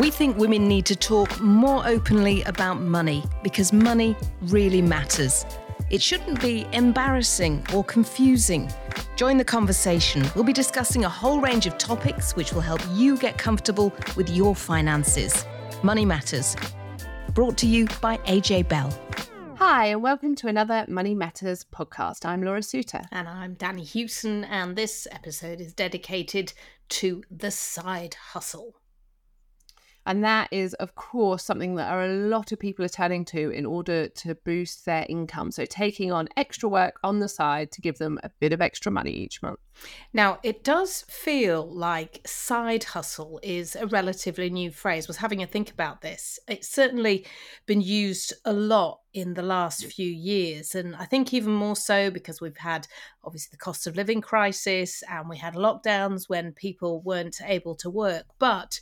We think women need to talk more openly about money because money really matters. It shouldn't be embarrassing or confusing. Join the conversation. We'll be discussing a whole range of topics which will help you get comfortable with your finances. Money Matters. Brought to you by AJ Bell. Hi, and welcome to another Money Matters podcast. I'm Laura Suter. And I'm Danni Hewson, and this episode is dedicated to the side hustle. And that is, of course, something that are a lot of people are turning to in order to boost their income. So, taking on extra work on the side to give them a bit of extra money each month. Now, it does feel like side hustle is a relatively new phrase. I was having a think about this. It's certainly been used a lot in the last few years. And I think even more so because we've had obviously the cost of living crisis and we had lockdowns when people weren't able to work. But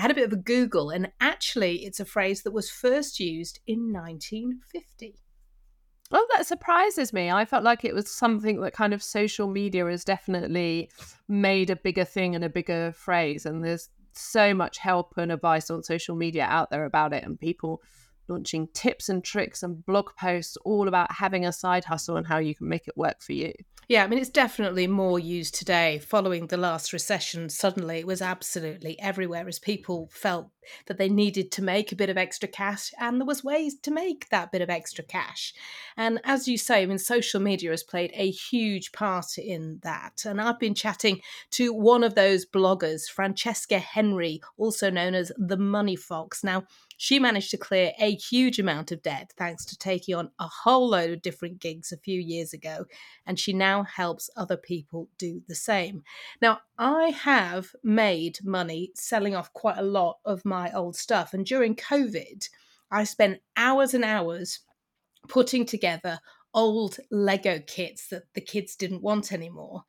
I had a bit of a Google, and actually, it's a phrase that was first used in 1950. Well, that surprises me. I felt like it was something that kind of social media has definitely made a bigger thing and a bigger phrase. And there's so much help and advice on social media out there about it, and people launching tips and tricks and blog posts all about having a side hustle and how you can make it work for you. Yeah, I mean, it's definitely more used today. Following the last recession, suddenly it was absolutely everywhere as people felt that they needed to make a bit of extra cash and there was ways to make that bit of extra cash. And as you say, I mean, social media has played a huge part in that. And I've been chatting to one of those bloggers, Francesca Henry, also known as the Money Fox. Now, she managed to clear a huge amount of debt thanks to taking on a whole load of different gigs a few years ago, and she now helps other people do the same. Now, I have made money selling off quite a lot of my old stuff, and during COVID, I spent hours and hours putting together old Lego kits that the kids didn't want anymore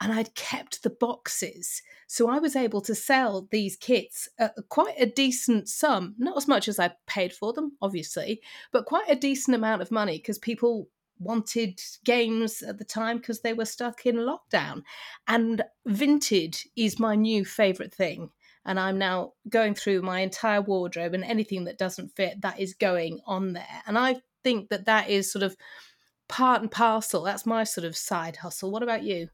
and I'd kept the boxes. So I was able to sell these kits at quite a decent sum, not as much as I paid for them, obviously, but quite a decent amount of money because people wanted games at the time because they were stuck in lockdown. And Vinted is my new favorite thing. And I'm now going through my entire wardrobe and anything that doesn't fit, that is going on there. And I think that that is sort of part and parcel. That's my sort of side hustle. What about you?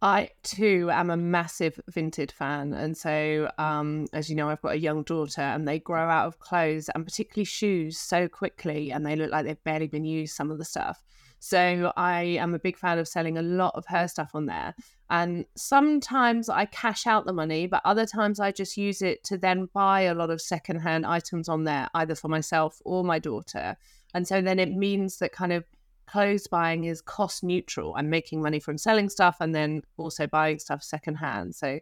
I too am a massive Vinted fan. And so, um, as you know, I've got a young daughter and they grow out of clothes and particularly shoes so quickly and they look like they've barely been used, some of the stuff. So, I am a big fan of selling a lot of her stuff on there. And sometimes I cash out the money, but other times I just use it to then buy a lot of secondhand items on there, either for myself or my daughter. And so then it means that kind of clothes buying is cost neutral. I'm making money from selling stuff and then also buying stuff secondhand. So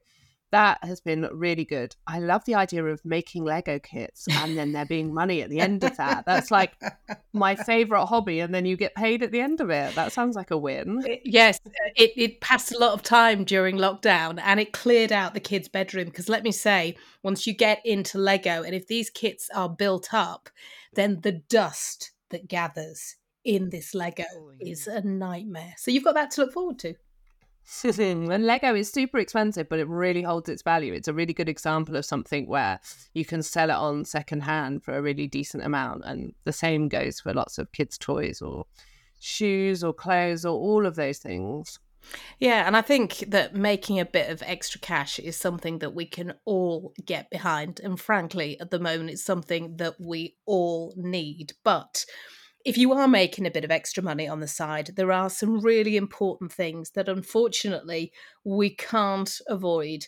that has been really good. I love the idea of making Lego kits and then there being money at the end of that. That's like my favorite hobby. And then you get paid at the end of it. That sounds like a win. Uh, yes, uh, it, it passed a lot of time during lockdown and it cleared out the kids' bedroom. Because let me say, once you get into Lego and if these kits are built up, then the dust that gathers in this Lego oh, is a nightmare. So you've got that to look forward to. and Lego is super expensive, but it really holds its value. It's a really good example of something where you can sell it on secondhand for a really decent amount. And the same goes for lots of kids' toys or shoes or clothes or all of those things. Yeah, and I think that making a bit of extra cash is something that we can all get behind. And frankly, at the moment, it's something that we all need. But if you are making a bit of extra money on the side, there are some really important things that unfortunately we can't avoid.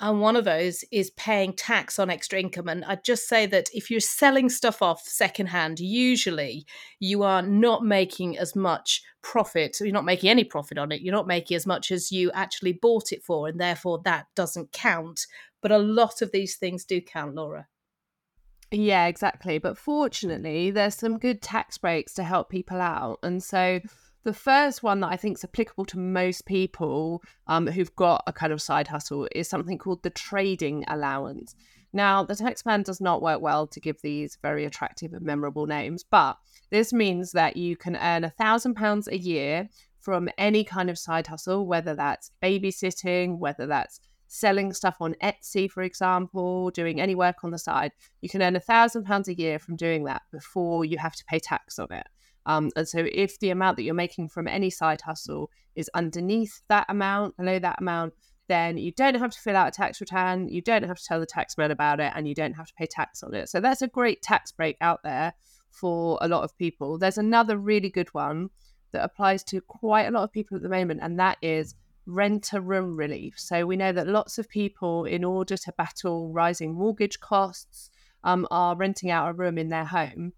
And one of those is paying tax on extra income. And I'd just say that if you're selling stuff off secondhand, usually you are not making as much profit. You're not making any profit on it. You're not making as much as you actually bought it for. And therefore, that doesn't count. But a lot of these things do count, Laura. Yeah, exactly. But fortunately, there's some good tax breaks to help people out. And so the first one that I think is applicable to most people um, who've got a kind of side hustle is something called the trading allowance. Now, the tax plan does not work well to give these very attractive and memorable names, but this means that you can earn a thousand pounds a year from any kind of side hustle, whether that's babysitting, whether that's selling stuff on Etsy, for example, doing any work on the side, you can earn a thousand pounds a year from doing that before you have to pay tax on it. Um, and so, if the amount that you're making from any side hustle is underneath that amount, below that amount, then you don't have to fill out a tax return, you don't have to tell the taxman about it, and you don't have to pay tax on it. So, that's a great tax break out there for a lot of people. There's another really good one that applies to quite a lot of people at the moment, and that is rent a room relief. So, we know that lots of people, in order to battle rising mortgage costs, um, are renting out a room in their home.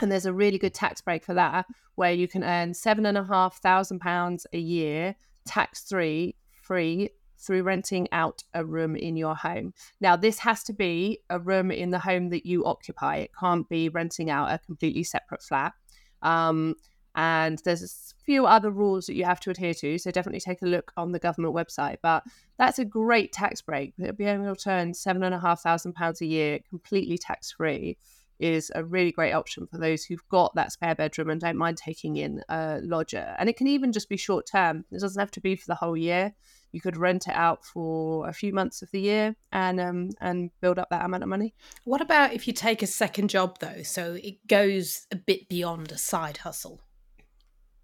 And there's a really good tax break for that, where you can earn seven and a half thousand pounds a year, tax free, free through renting out a room in your home. Now, this has to be a room in the home that you occupy. It can't be renting out a completely separate flat. Um, and there's a few other rules that you have to adhere to. So definitely take a look on the government website. But that's a great tax break. Being able to earn seven and a half thousand pounds a year completely tax free is a really great option for those who've got that spare bedroom and don't mind taking in a lodger. And it can even just be short term. It doesn't have to be for the whole year. You could rent it out for a few months of the year and um, and build up that amount of money. What about if you take a second job though? So it goes a bit beyond a side hustle.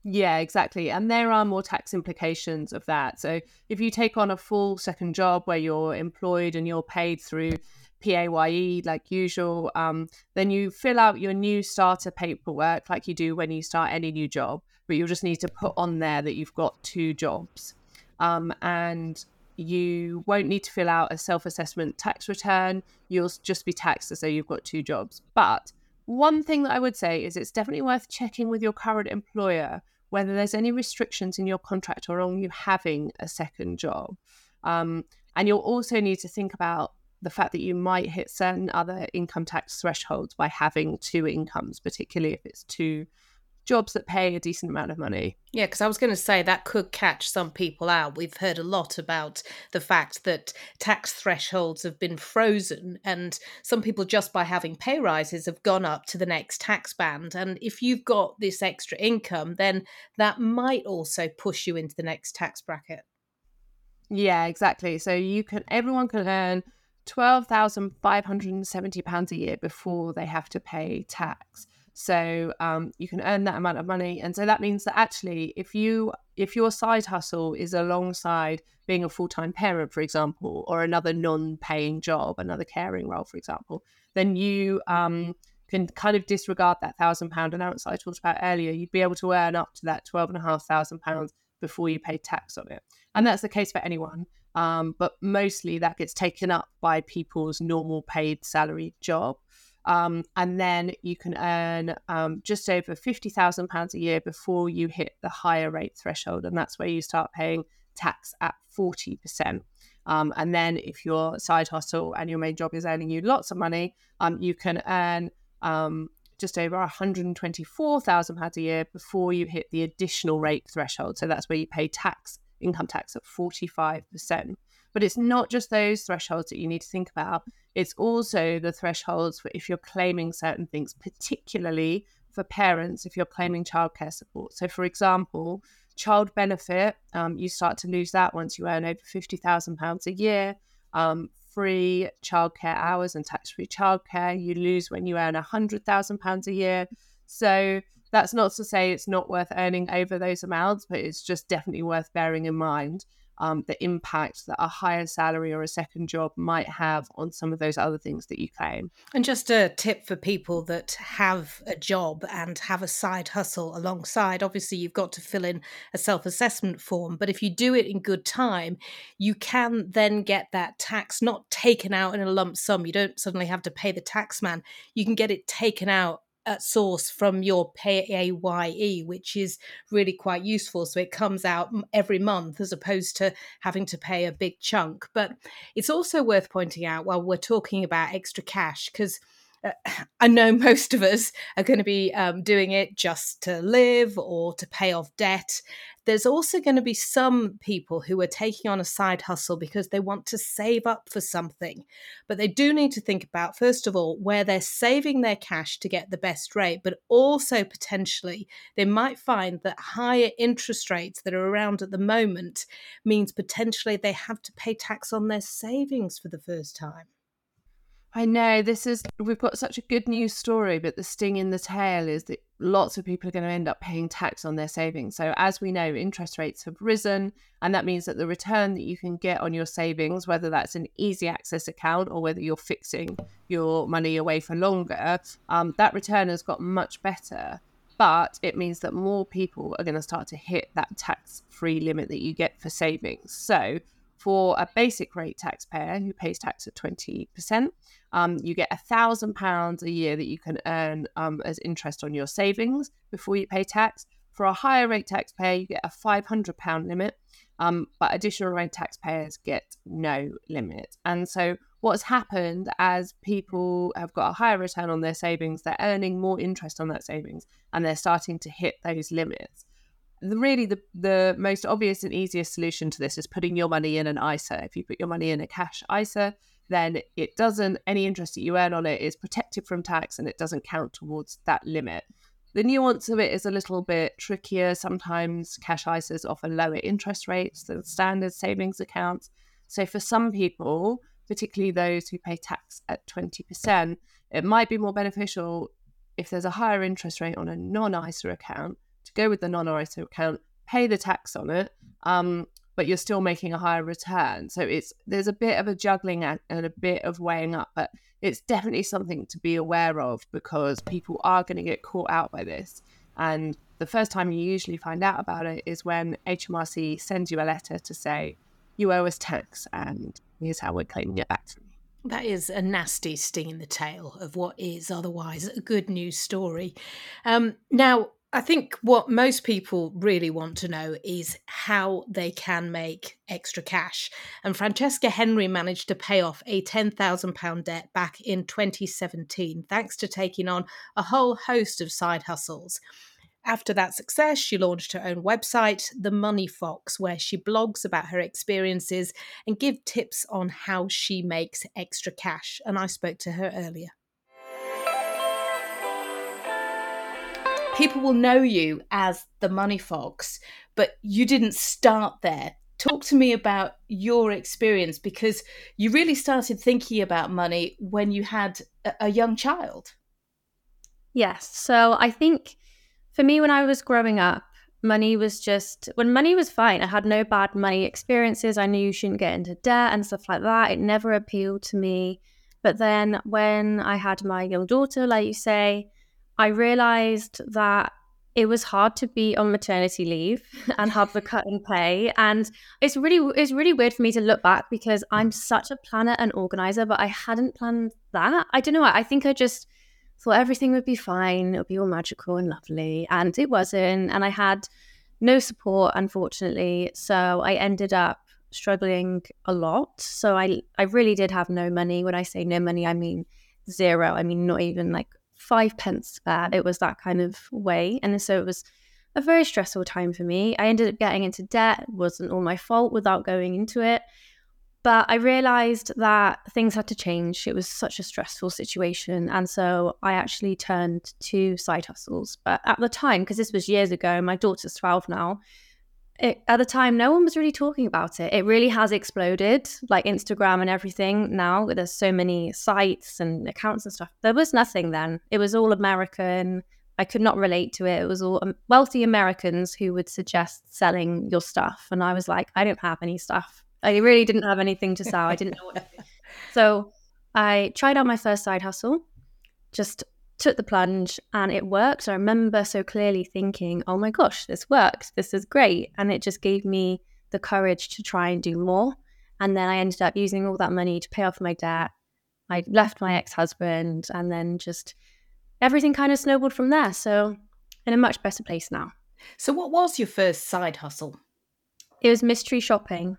Yeah, exactly. And there are more tax implications of that. So if you take on a full second job where you're employed and you're paid through PAYE like usual. Um, then you fill out your new starter paperwork like you do when you start any new job, but you'll just need to put on there that you've got two jobs. Um, and you won't need to fill out a self assessment tax return. You'll just be taxed as though you've got two jobs. But one thing that I would say is it's definitely worth checking with your current employer whether there's any restrictions in your contract or on you having a second job. Um, and you'll also need to think about the fact that you might hit certain other income tax thresholds by having two incomes, particularly if it's two jobs that pay a decent amount of money. Yeah, because I was going to say that could catch some people out. We've heard a lot about the fact that tax thresholds have been frozen, and some people, just by having pay rises, have gone up to the next tax band. And if you've got this extra income, then that might also push you into the next tax bracket. Yeah, exactly. So you can, everyone can earn £12,570 a year before they have to pay tax. So um, you can earn that amount of money, and so that means that actually, if you if your side hustle is alongside being a full time parent, for example, or another non paying job, another caring role, for example, then you um, can kind of disregard that thousand pound allowance I talked about earlier. You'd be able to earn up to that twelve and a half thousand pounds before you pay tax on it, and that's the case for anyone. Um, but mostly that gets taken up by people's normal paid salary job. Um, and then you can earn um, just over £50,000 a year before you hit the higher rate threshold. And that's where you start paying tax at 40%. Um, and then if your side hustle and your main job is earning you lots of money, um, you can earn um, just over £124,000 a year before you hit the additional rate threshold. So that's where you pay tax income tax at 45%. But it's not just those thresholds that you need to think about. It's also the thresholds for if you're claiming certain things, particularly for parents if you're claiming childcare support. So, for example, child benefit, um, you start to lose that once you earn over £50,000 a year. Um, free childcare hours and tax free childcare, you lose when you earn £100,000 a year. So, that's not to say it's not worth earning over those amounts, but it's just definitely worth bearing in mind um, the impact that a higher salary or a second job might have on some of those other things that you claim. And just a tip for people that have a job and have a side hustle alongside obviously, you've got to fill in a self assessment form, but if you do it in good time, you can then get that tax not taken out in a lump sum. You don't suddenly have to pay the tax man, you can get it taken out source from your PAYE, which is really quite useful. So it comes out every month as opposed to having to pay a big chunk. But it's also worth pointing out while we're talking about extra cash, because uh, I know most of us are going to be um, doing it just to live or to pay off debt. There's also going to be some people who are taking on a side hustle because they want to save up for something. But they do need to think about, first of all, where they're saving their cash to get the best rate, but also potentially they might find that higher interest rates that are around at the moment means potentially they have to pay tax on their savings for the first time. I know this is we've got such a good news story, but the sting in the tail is that lots of people are going to end up paying tax on their savings. So as we know, interest rates have risen, and that means that the return that you can get on your savings, whether that's an easy access account or whether you're fixing your money away for longer, um, that return has got much better. But it means that more people are going to start to hit that tax free limit that you get for savings. So for a basic rate taxpayer who pays tax at 20%, um, you get a thousand pounds a year that you can earn um, as interest on your savings before you pay tax. For a higher rate taxpayer, you get a £500 limit, um, but additional rate taxpayers get no limit. And so, what's happened as people have got a higher return on their savings, they're earning more interest on that savings and they're starting to hit those limits really the, the most obvious and easiest solution to this is putting your money in an ISA. If you put your money in a cash ISA, then it doesn't, any interest that you earn on it is protected from tax and it doesn't count towards that limit. The nuance of it is a little bit trickier. Sometimes cash ISAs offer lower interest rates than standard savings accounts. So for some people, particularly those who pay tax at 20%, it might be more beneficial if there's a higher interest rate on a non ISA account to go with the non-ISA account, pay the tax on it, um, but you're still making a higher return. So it's there's a bit of a juggling and a bit of weighing up, but it's definitely something to be aware of because people are going to get caught out by this. And the first time you usually find out about it is when HMRC sends you a letter to say you owe us tax and here's how we're claiming it back. That is a nasty sting in the tail of what is otherwise a good news story. Um, now, I think what most people really want to know is how they can make extra cash. And Francesca Henry managed to pay off a £10,000 debt back in 2017, thanks to taking on a whole host of side hustles. After that success, she launched her own website, The Money Fox, where she blogs about her experiences and give tips on how she makes extra cash. And I spoke to her earlier. People will know you as the money fox, but you didn't start there. Talk to me about your experience because you really started thinking about money when you had a, young child. Yes. So I think for me, when I was growing up, money was just when money was fine. I had no bad money experiences. I knew you shouldn't get into debt and stuff like that. It never appealed to me. But then when I had my young daughter, like you say, I realized that it was hard to be on maternity leave and have the cut and pay. And it's really it's really weird for me to look back because i'm such a planner and organizer but i hadn't planned that. I don't know i think i just thought everything would be fine it would be all magical and lovely and it wasn't and i had no support unfortunately. So i ended up struggling a lot. So i i really did have no money. When i say no money i mean zero. I mean not even like five pence spare. It was that kind of way. And so it was a very stressful time for me. I ended up getting into debt. It wasn't all my fault without going into it. But I realized that things had to change. It was such a stressful situation. And so I actually turned to side hustles. But at the time, because this was years ago, my daughter's 12 now, it, at the time, no one was really talking about it. It really has exploded, like Instagram and everything. Now there's so many sites and accounts and stuff. There was nothing then. It was all American. I could not relate to it. It was all um, wealthy Americans who would suggest selling your stuff, and I was like, I don't have any stuff. I really didn't have anything to sell. I didn't know what to do. So I tried out my first side hustle, just took the plunge and it worked. I remember so clearly thinking, oh my gosh, this works. This is great. And it just gave me the courage to try and do more. And then I ended up using all that money to pay off my debt. I left my ex husband and then just everything kind of snowballed from there. So, in a much better place now. So, what was your first side hustle? It was mystery shopping.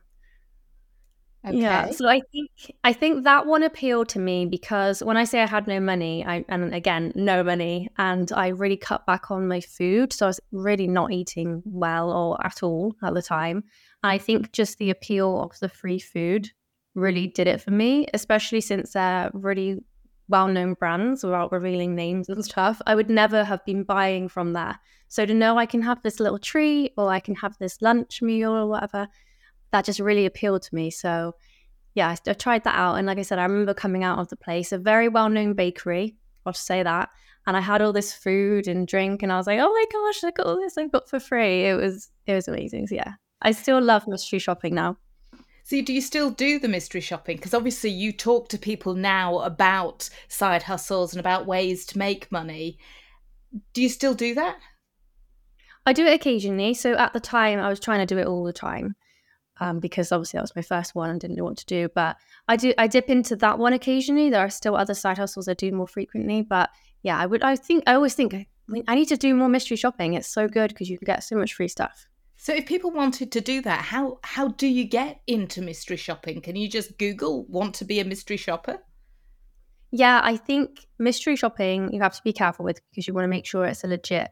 Okay. Yeah, so I think I think that one appealed to me because when I say I had no money, I and again no money, and I really cut back on my food, so I was really not eating well or at all at the time. I think just the appeal of the free food really did it for me, especially since they're really well-known brands without revealing names and stuff. I would never have been buying from there. So to know I can have this little treat or I can have this lunch meal or whatever that just really appealed to me. So yeah, I, I, tried that out. And like I said, I remember coming out of the place, a very well known bakery, I'll just say that. And I had all this food and drink, and I was like, oh my gosh, look at all this I've got for free. It was it was amazing. So yeah, I still love mystery shopping now. So do you still do the mystery shopping? Because obviously you talk to people now about side hustles and about ways to make money. Do you still do that? I do it occasionally. So at the time, I was trying to do it all the time um, because obviously that was my first one and didn't know what to do. But I do I dip into that one occasionally. There are still other side hustles I do more frequently, but yeah, I would I think I always think I, mean, I need to do more mystery shopping. It's so good because you can get so much free stuff. So if people wanted to do that, how how do you get into mystery shopping? Can you just Google want to be a mystery shopper? Yeah, I think mystery shopping you have to be careful with because you want to make sure it's a legit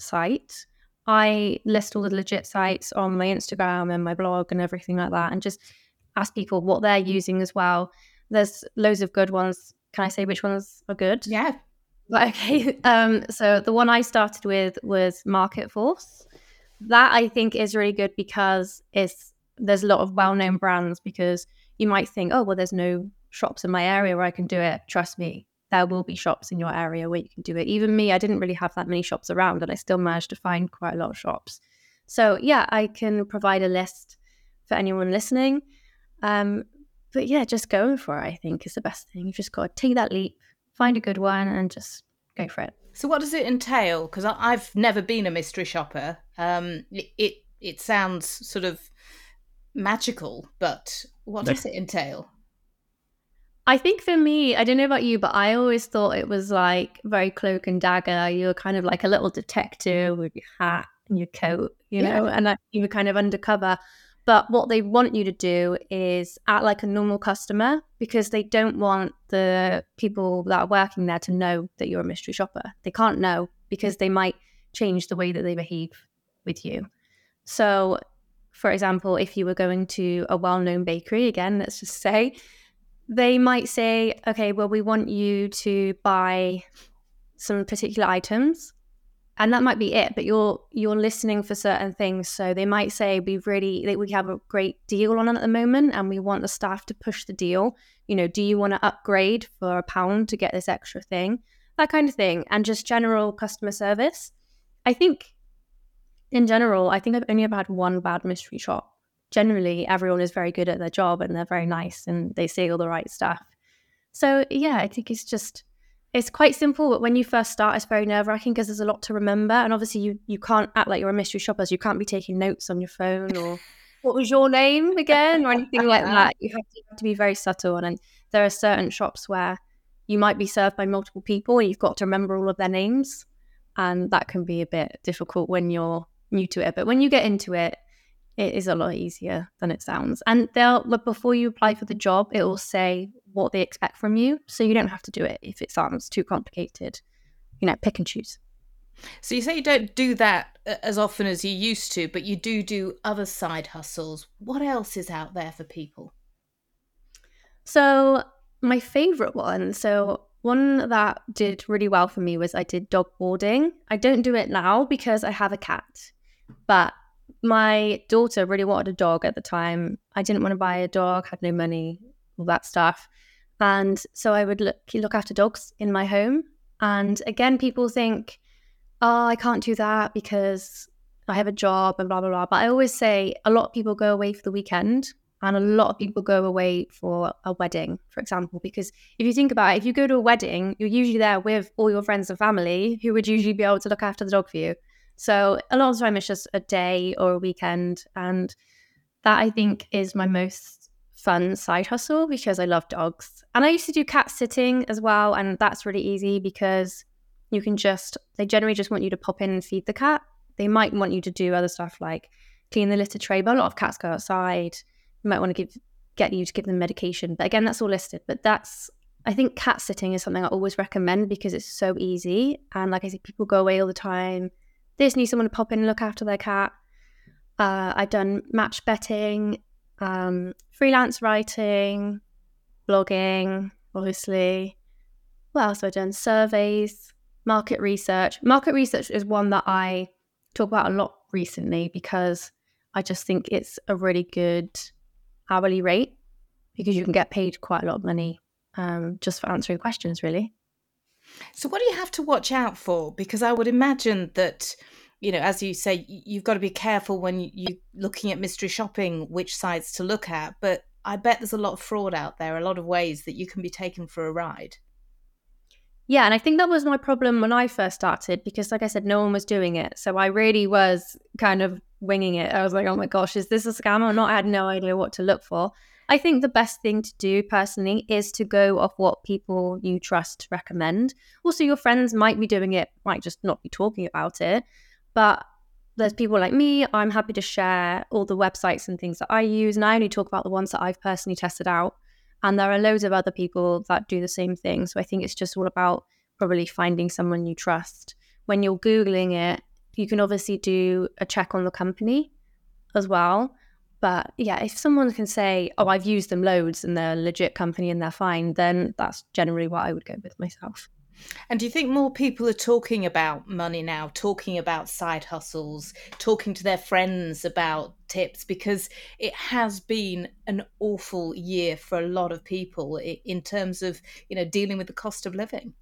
site. I list all the legit sites on my Instagram and my blog and everything like that, and just ask people what they're using as well. There's loads of good ones. Can I say which ones are good? Yeah. Okay. Um, so the one I started with was Market Force. That I think is really good because it's there's a lot of well-known brands because you might think, oh well, there's no shops in my area where I can do it. Trust me, there will be shops in your area where you can do it. Even me, I didn't really have that many shops around, and I still managed to find quite a lot of shops. So yeah, I can provide a list for anyone listening. Um, but yeah, just going for it, I think, is the best thing. You've just got to take that leap, find a good one, and just go for it. So, what does it entail? Because I've never been a mystery shopper. Um, it, it it sounds sort of magical, but what does it entail? I think for me, I don't know about you, but I always thought it was like very cloak and dagger. You were kind of like a little detective mm-hmm. with your hat and your coat, you yeah. know, and you were kind of undercover. But what they want you to do is act like a normal customer because they don't want the people that are working there to know that you're a mystery shopper. They can't know mm. because they might change the way that they behave with you. So, for example, if you were going to a well known bakery, again, let's just say, they might say, okay, well, we want you to buy some particular items. And that might be it, but you're you're listening for certain things. So they might say we really we have a great deal on it at the moment, and we want the staff to push the deal. You know, do you want to upgrade for a pound to get this extra thing? That kind of thing, and just general customer service. I think, in general, I think I've only ever had one bad mystery shop generally everyone is very good at their job and they're very nice and they say all the right stuff. So yeah, I think it's just it's quite simple, but when you first start, it's very nerve wracking because there's a lot to remember, and obviously you you can't act like you're a mystery shopper. So you can't be taking notes on your phone or what was your name again or anything like that. You have to, you have to be very subtle, and, and there are certain shops where you might be served by multiple people, and you've got to remember all of their names, and that can be a bit difficult when you're new to it. But when you get into it, it is a lot easier than it sounds. And they'll look before you apply for the job, it will say what they expect from you, so you don't have to do it if it sounds too complicated. You know, pick and choose. So you say you don't do that uh, as often as you used to, but you do do other side hustles. What else is out there for people? So my favorite one, so one that did really well for me was I did dog boarding. I don't do it now because I have a cat, but my daughter really wanted a dog at the time. I didn't want to buy a dog, had no money, all that stuff. And so I would look look after dogs in my home. And again, people think, oh, I can't do that because I have a job and blah blah blah. But I always say a lot of people go away for the weekend and a lot of people go away for a wedding, for example. Because if you think about it, if you go to a wedding, you're usually there with all your friends and family who would usually be able to look after the dog for you. So a lot of time it's just a day or a weekend. And that I think is my most fun side hustle because I love dogs. And I used to do cat sitting as well. And that's really easy because you can just, they generally just want you to pop in and feed the cat. They might want you to do other stuff like clean the litter tray, but a lot of cats go outside. You might want to give get you to give them medication. But again, that's all listed. But that's I think cat sitting is something I always recommend because it's so easy. And like I said, people go away all the time. They just need someone to pop in and look after their cat. Uh, I've done match betting, um, freelance writing, blogging, obviously. What else have I done? Surveys, market research. Market research is one that I talk about a lot recently because I just think it's a really good hourly rate because you can get paid quite a lot of money um, just for answering questions, really. So, what do you have to watch out for? Because I would imagine that, you know, as you say, you've got to be careful when you're looking at mystery shopping, which sites to look at. But I bet there's a lot of fraud out there, a lot of ways that you can be taken for a ride. Yeah, and I think that was my problem when I first started because, like I said, no one was doing it. So I really was kind of winging it. I was like, oh my gosh, is this a scam or not? I had no idea what to look for. I think the best thing to do personally is to go off what people you trust recommend. Also, your friends might be doing it, might just not be talking about it. But there's people like me, I'm happy to share all the websites and things that I use. And I only talk about the ones that I've personally tested out. And there are loads of other people that do the same thing. So I think it's just all about probably finding someone you trust. When you're Googling it, you can obviously do a check on the company as well. But yeah, if someone can say, oh, I've used them loads and they're a legit company and they're fine, then that's generally what I would go with myself. And do you think more people are talking about money now, talking about side hustles, talking to their friends about tips? Because it has been an awful year for a lot of people in terms of, you know, dealing with the cost of living.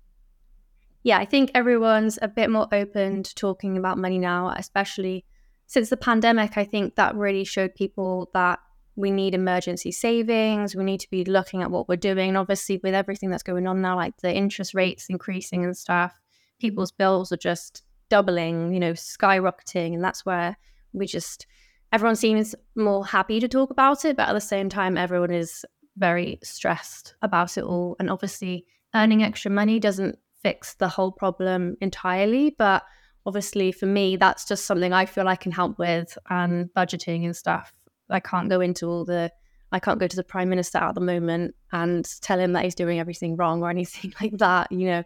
Yeah, I think everyone's a bit more open to talking about money now, especially since the pandemic, I think that really showed people that we need emergency savings. We need to be looking at what we're doing. And obviously, with everything that's going on now, like the interest rates increasing and stuff, people's bills are just doubling, you know, skyrocketing. And that's where we just, everyone seems more happy to talk about it. But at the same time, everyone is very stressed about it all. And obviously, earning extra money doesn't fix the whole problem entirely. But obviously for me that's just something i feel i can help with and budgeting and stuff. I can't go into all the i can't go to the prime minister at the moment and tell him that he's doing everything wrong or anything like that you know.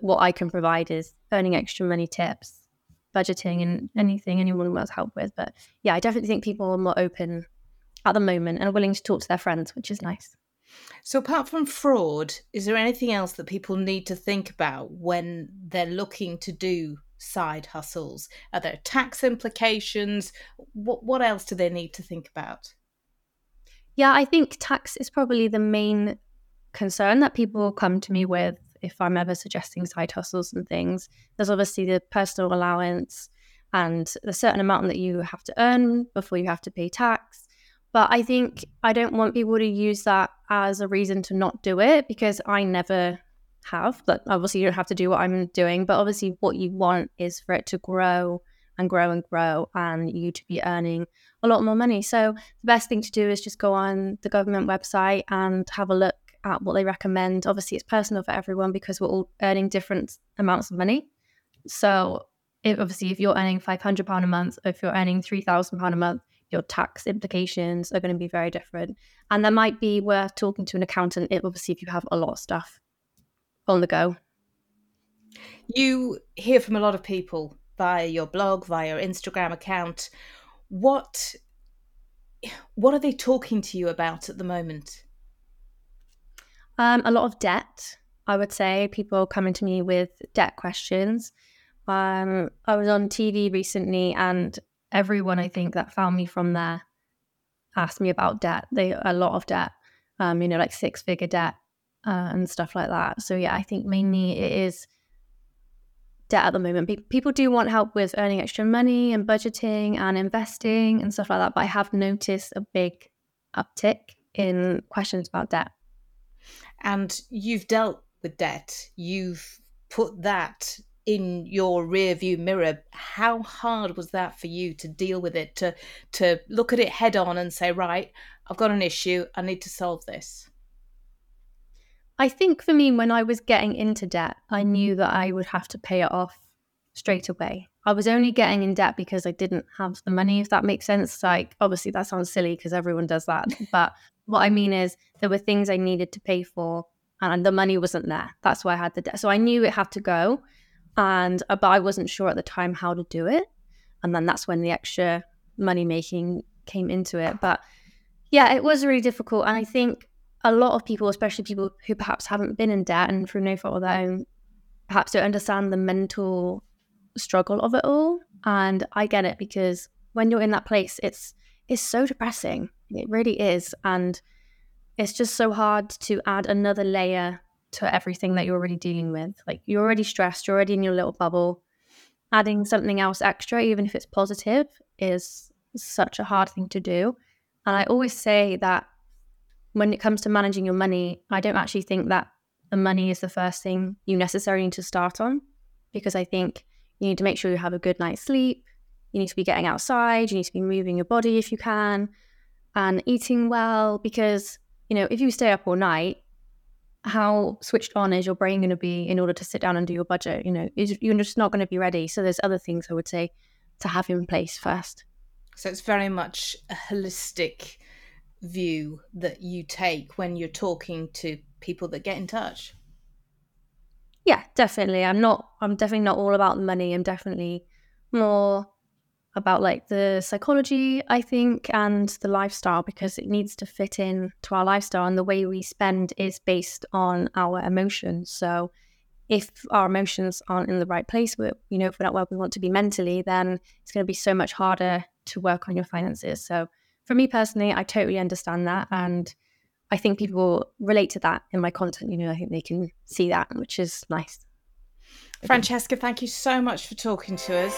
What i can provide is earning extra money tips budgeting and anything anyone wants help with. But yeah i definitely think people are more open at the moment and are willing to talk to their friends which is nice. So, apart from fraud, is there anything else that people need to think about when they're looking to do side hustles? Are there tax implications? What what else do they need to think about? Yeah, I think tax is probably the main concern that people come to me with if I'm ever suggesting side hustles and things. There's obviously the personal allowance and the certain amount that you have to earn before you have to pay tax. But I think I don't want people to use that as a reason to not do it because I never have. But obviously, you don't have to do what I'm doing. But obviously, what you want is for it to grow and grow and grow and you to be earning a lot more money. So, the best thing to do is just go on the government website and have a look at what they recommend. Obviously, it's personal for everyone because we're all earning different amounts of money. So, if, obviously, if you're earning £500 a month, if you're earning £3,000 a month, your tax implications are going to be very different. And that might be worth talking to an accountant, it obviously, if you have a lot of stuff on the go. You hear from a lot of people via your blog, via your Instagram account. What what are they talking to you about at the moment? Um, a lot of debt, I would say. People coming to me with debt questions. Um, I was on TV recently, and everyone I think that found me from there asked me about debt. They a lot of debt, um, you know, like six figure debt uh, and stuff like that. So yeah, I think mainly it is debt at the moment. Pe- people do want help with earning extra money and budgeting and investing and stuff like that. But I have noticed a big uptick in questions about debt. And you've dealt with debt. You've put that in your rear view mirror how hard was that for you to deal with it to to look at it head on and say right i've got an issue i need to solve this I think for me, when I was getting into debt, I knew that I would have to pay it off straight away. I was only getting in debt because I didn't have the money, if that makes sense. Like, obviously, that sounds silly because everyone does that. but what I mean is, there were things I needed to pay for, and the money wasn't there. That's why I had the debt. So I knew it had to go, and uh, but I wasn't sure at the time how to do it. And then that's when the extra money making came into it. But yeah, it was really difficult, and I think a lot of people, especially people who perhaps haven't been in debt and through no fault of their own, perhaps don't understand the mental struggle of it all. And I get it because when you're in that place, it's it's so depressing. It really is. And it's just so hard to add another layer to everything that you're already dealing with. Like you're already stressed, you're already in your little bubble. Adding something else extra, even if it's positive, is such a hard thing to do. And I always say that when it comes to managing your money, I don't actually think that the money is the first thing you necessarily need to start on because I think you need to make sure you have a good night's sleep. You need to be getting outside. You need to be moving your body if you can and eating well. Because, you know, if you stay up all night, how switched on is your brain going to be in order to sit down and do your budget? You know, you're just not going to be ready. So there's other things I would say to have in place first. So it's very much a holistic view that you take when you're talking to people that get in touch. Yeah, definitely. I'm not I'm definitely not all about the money. I'm definitely more about like the psychology, I think, and the lifestyle because it needs to fit in to our lifestyle and the way we spend is based on our emotions. So if our emotions aren't in the right place, we you know, if we're not where we want to be mentally, then it's going to be so much harder to work on your finances. So for me personally, I totally understand that and I think people relate to that in my content. You know, I think they can see that, which is nice. Francesca, thank you so much for talking to us.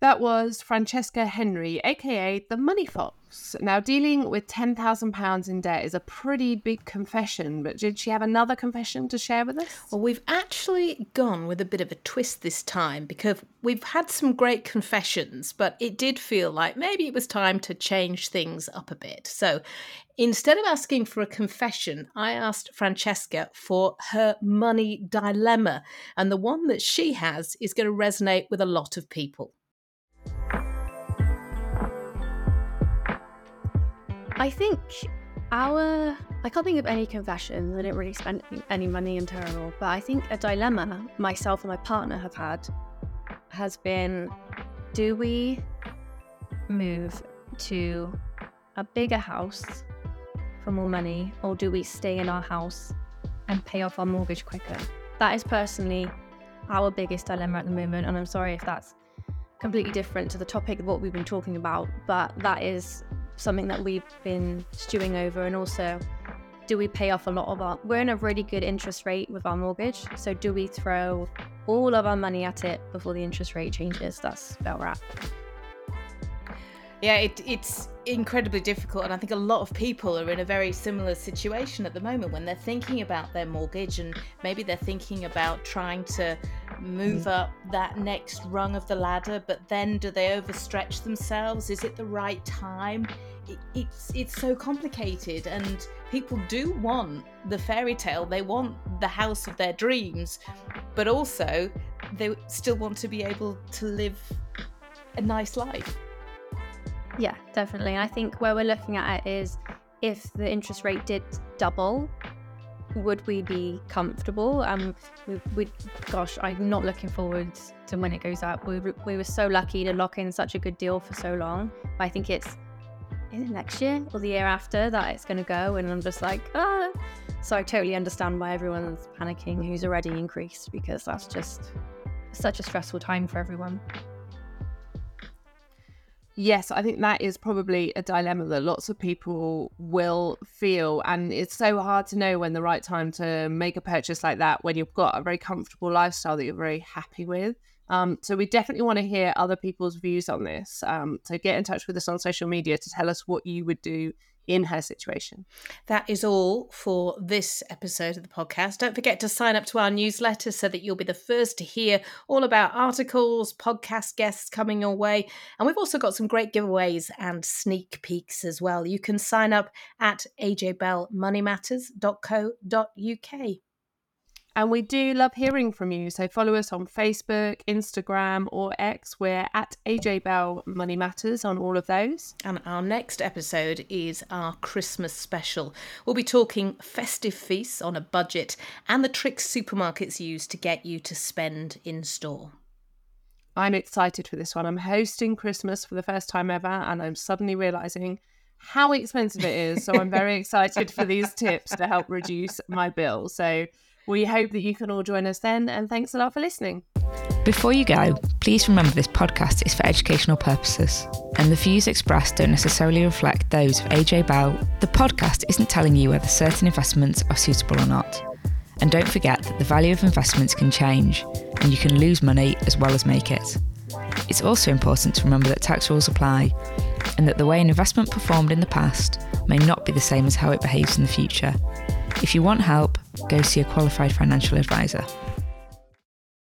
That was Francesca Henry, aka the Money Fox. Now, dealing with £10,000 in debt is a pretty big confession, but did she have another confession to share with us? Well, we've actually gone with a bit of a twist this time because we've had some great confessions, but it did feel like maybe it was time to change things up a bit. So instead of asking for a confession, I asked Francesca for her money dilemma. And the one that she has is going to resonate with a lot of people. I think our I can't think of any confessions. I didn't really spend any money in Terrible, but I think a dilemma myself and my partner have had has been: Do we move to a bigger house for more money, or do we stay in our house and pay off our mortgage quicker? That is personally our biggest dilemma at the moment, and I'm sorry if that's completely different to the topic of what we've been talking about, but that is something that we've been stewing over and also do we pay off a lot of our we're in a really good interest rate with our mortgage so do we throw all of our money at it before the interest rate changes? That's where we're at yeah it, it's incredibly difficult and i think a lot of people are in a very similar situation at the moment when they're thinking about their mortgage and maybe they're thinking about trying to move mm. up that next rung of the ladder but then do they overstretch themselves? Is it the right time? It, it's it's so complicated and people do want the fairy tale. They want the house of their dreams but also they still want to be able to live a nice life yeah, definitely. I think where we're looking at it is if the interest rate did double, would we be comfortable? Um, we, we, gosh, I'm not looking forward to when it goes up. We, we were so lucky to lock in such a good deal for so long. But I think it's in next year or the year after that it's going to go, and I'm just like, ah. So I totally understand why everyone's panicking who's already increased because that's just such a stressful time for everyone. Yes, I think that is probably a dilemma that lots of people will feel. And it's so hard to know when the right time to make a purchase like that when you've got a very comfortable lifestyle that you're very happy with. Um, so we definitely want to hear other people's views on this. Um, so get in touch with us on social media to tell us what you would do in her situation. That is all for this episode of the podcast. Don't forget to sign up to our newsletter so that you'll be the first to hear all about articles, podcast guests coming your way. And we've also got some great giveaways and sneak peeks as well. You can sign up at ajbellmoneymatters.co.uk. And we do love hearing from you. So follow us on Facebook, Instagram, or X. We're at AJ Bell Money Matters on all of those. And our next episode is our Christmas special. We'll be talking festive feasts on a budget and the tricks supermarkets use to get you to spend in store. I'm excited for this one. I'm hosting Christmas for the first time ever, and I'm suddenly realizing how expensive it is. So I'm very excited for these tips to help reduce my bill. So we hope that you can all join us then, and thanks a lot for listening. Before you go, please remember this podcast is for educational purposes, and the views expressed don't necessarily reflect those of AJ Bell. The podcast isn't telling you whether certain investments are suitable or not. And don't forget that the value of investments can change, and you can lose money as well as make it. It's also important to remember that tax rules apply, and that the way an investment performed in the past may not be the same as how it behaves in the future. If you want help, go see a qualified financial advisor.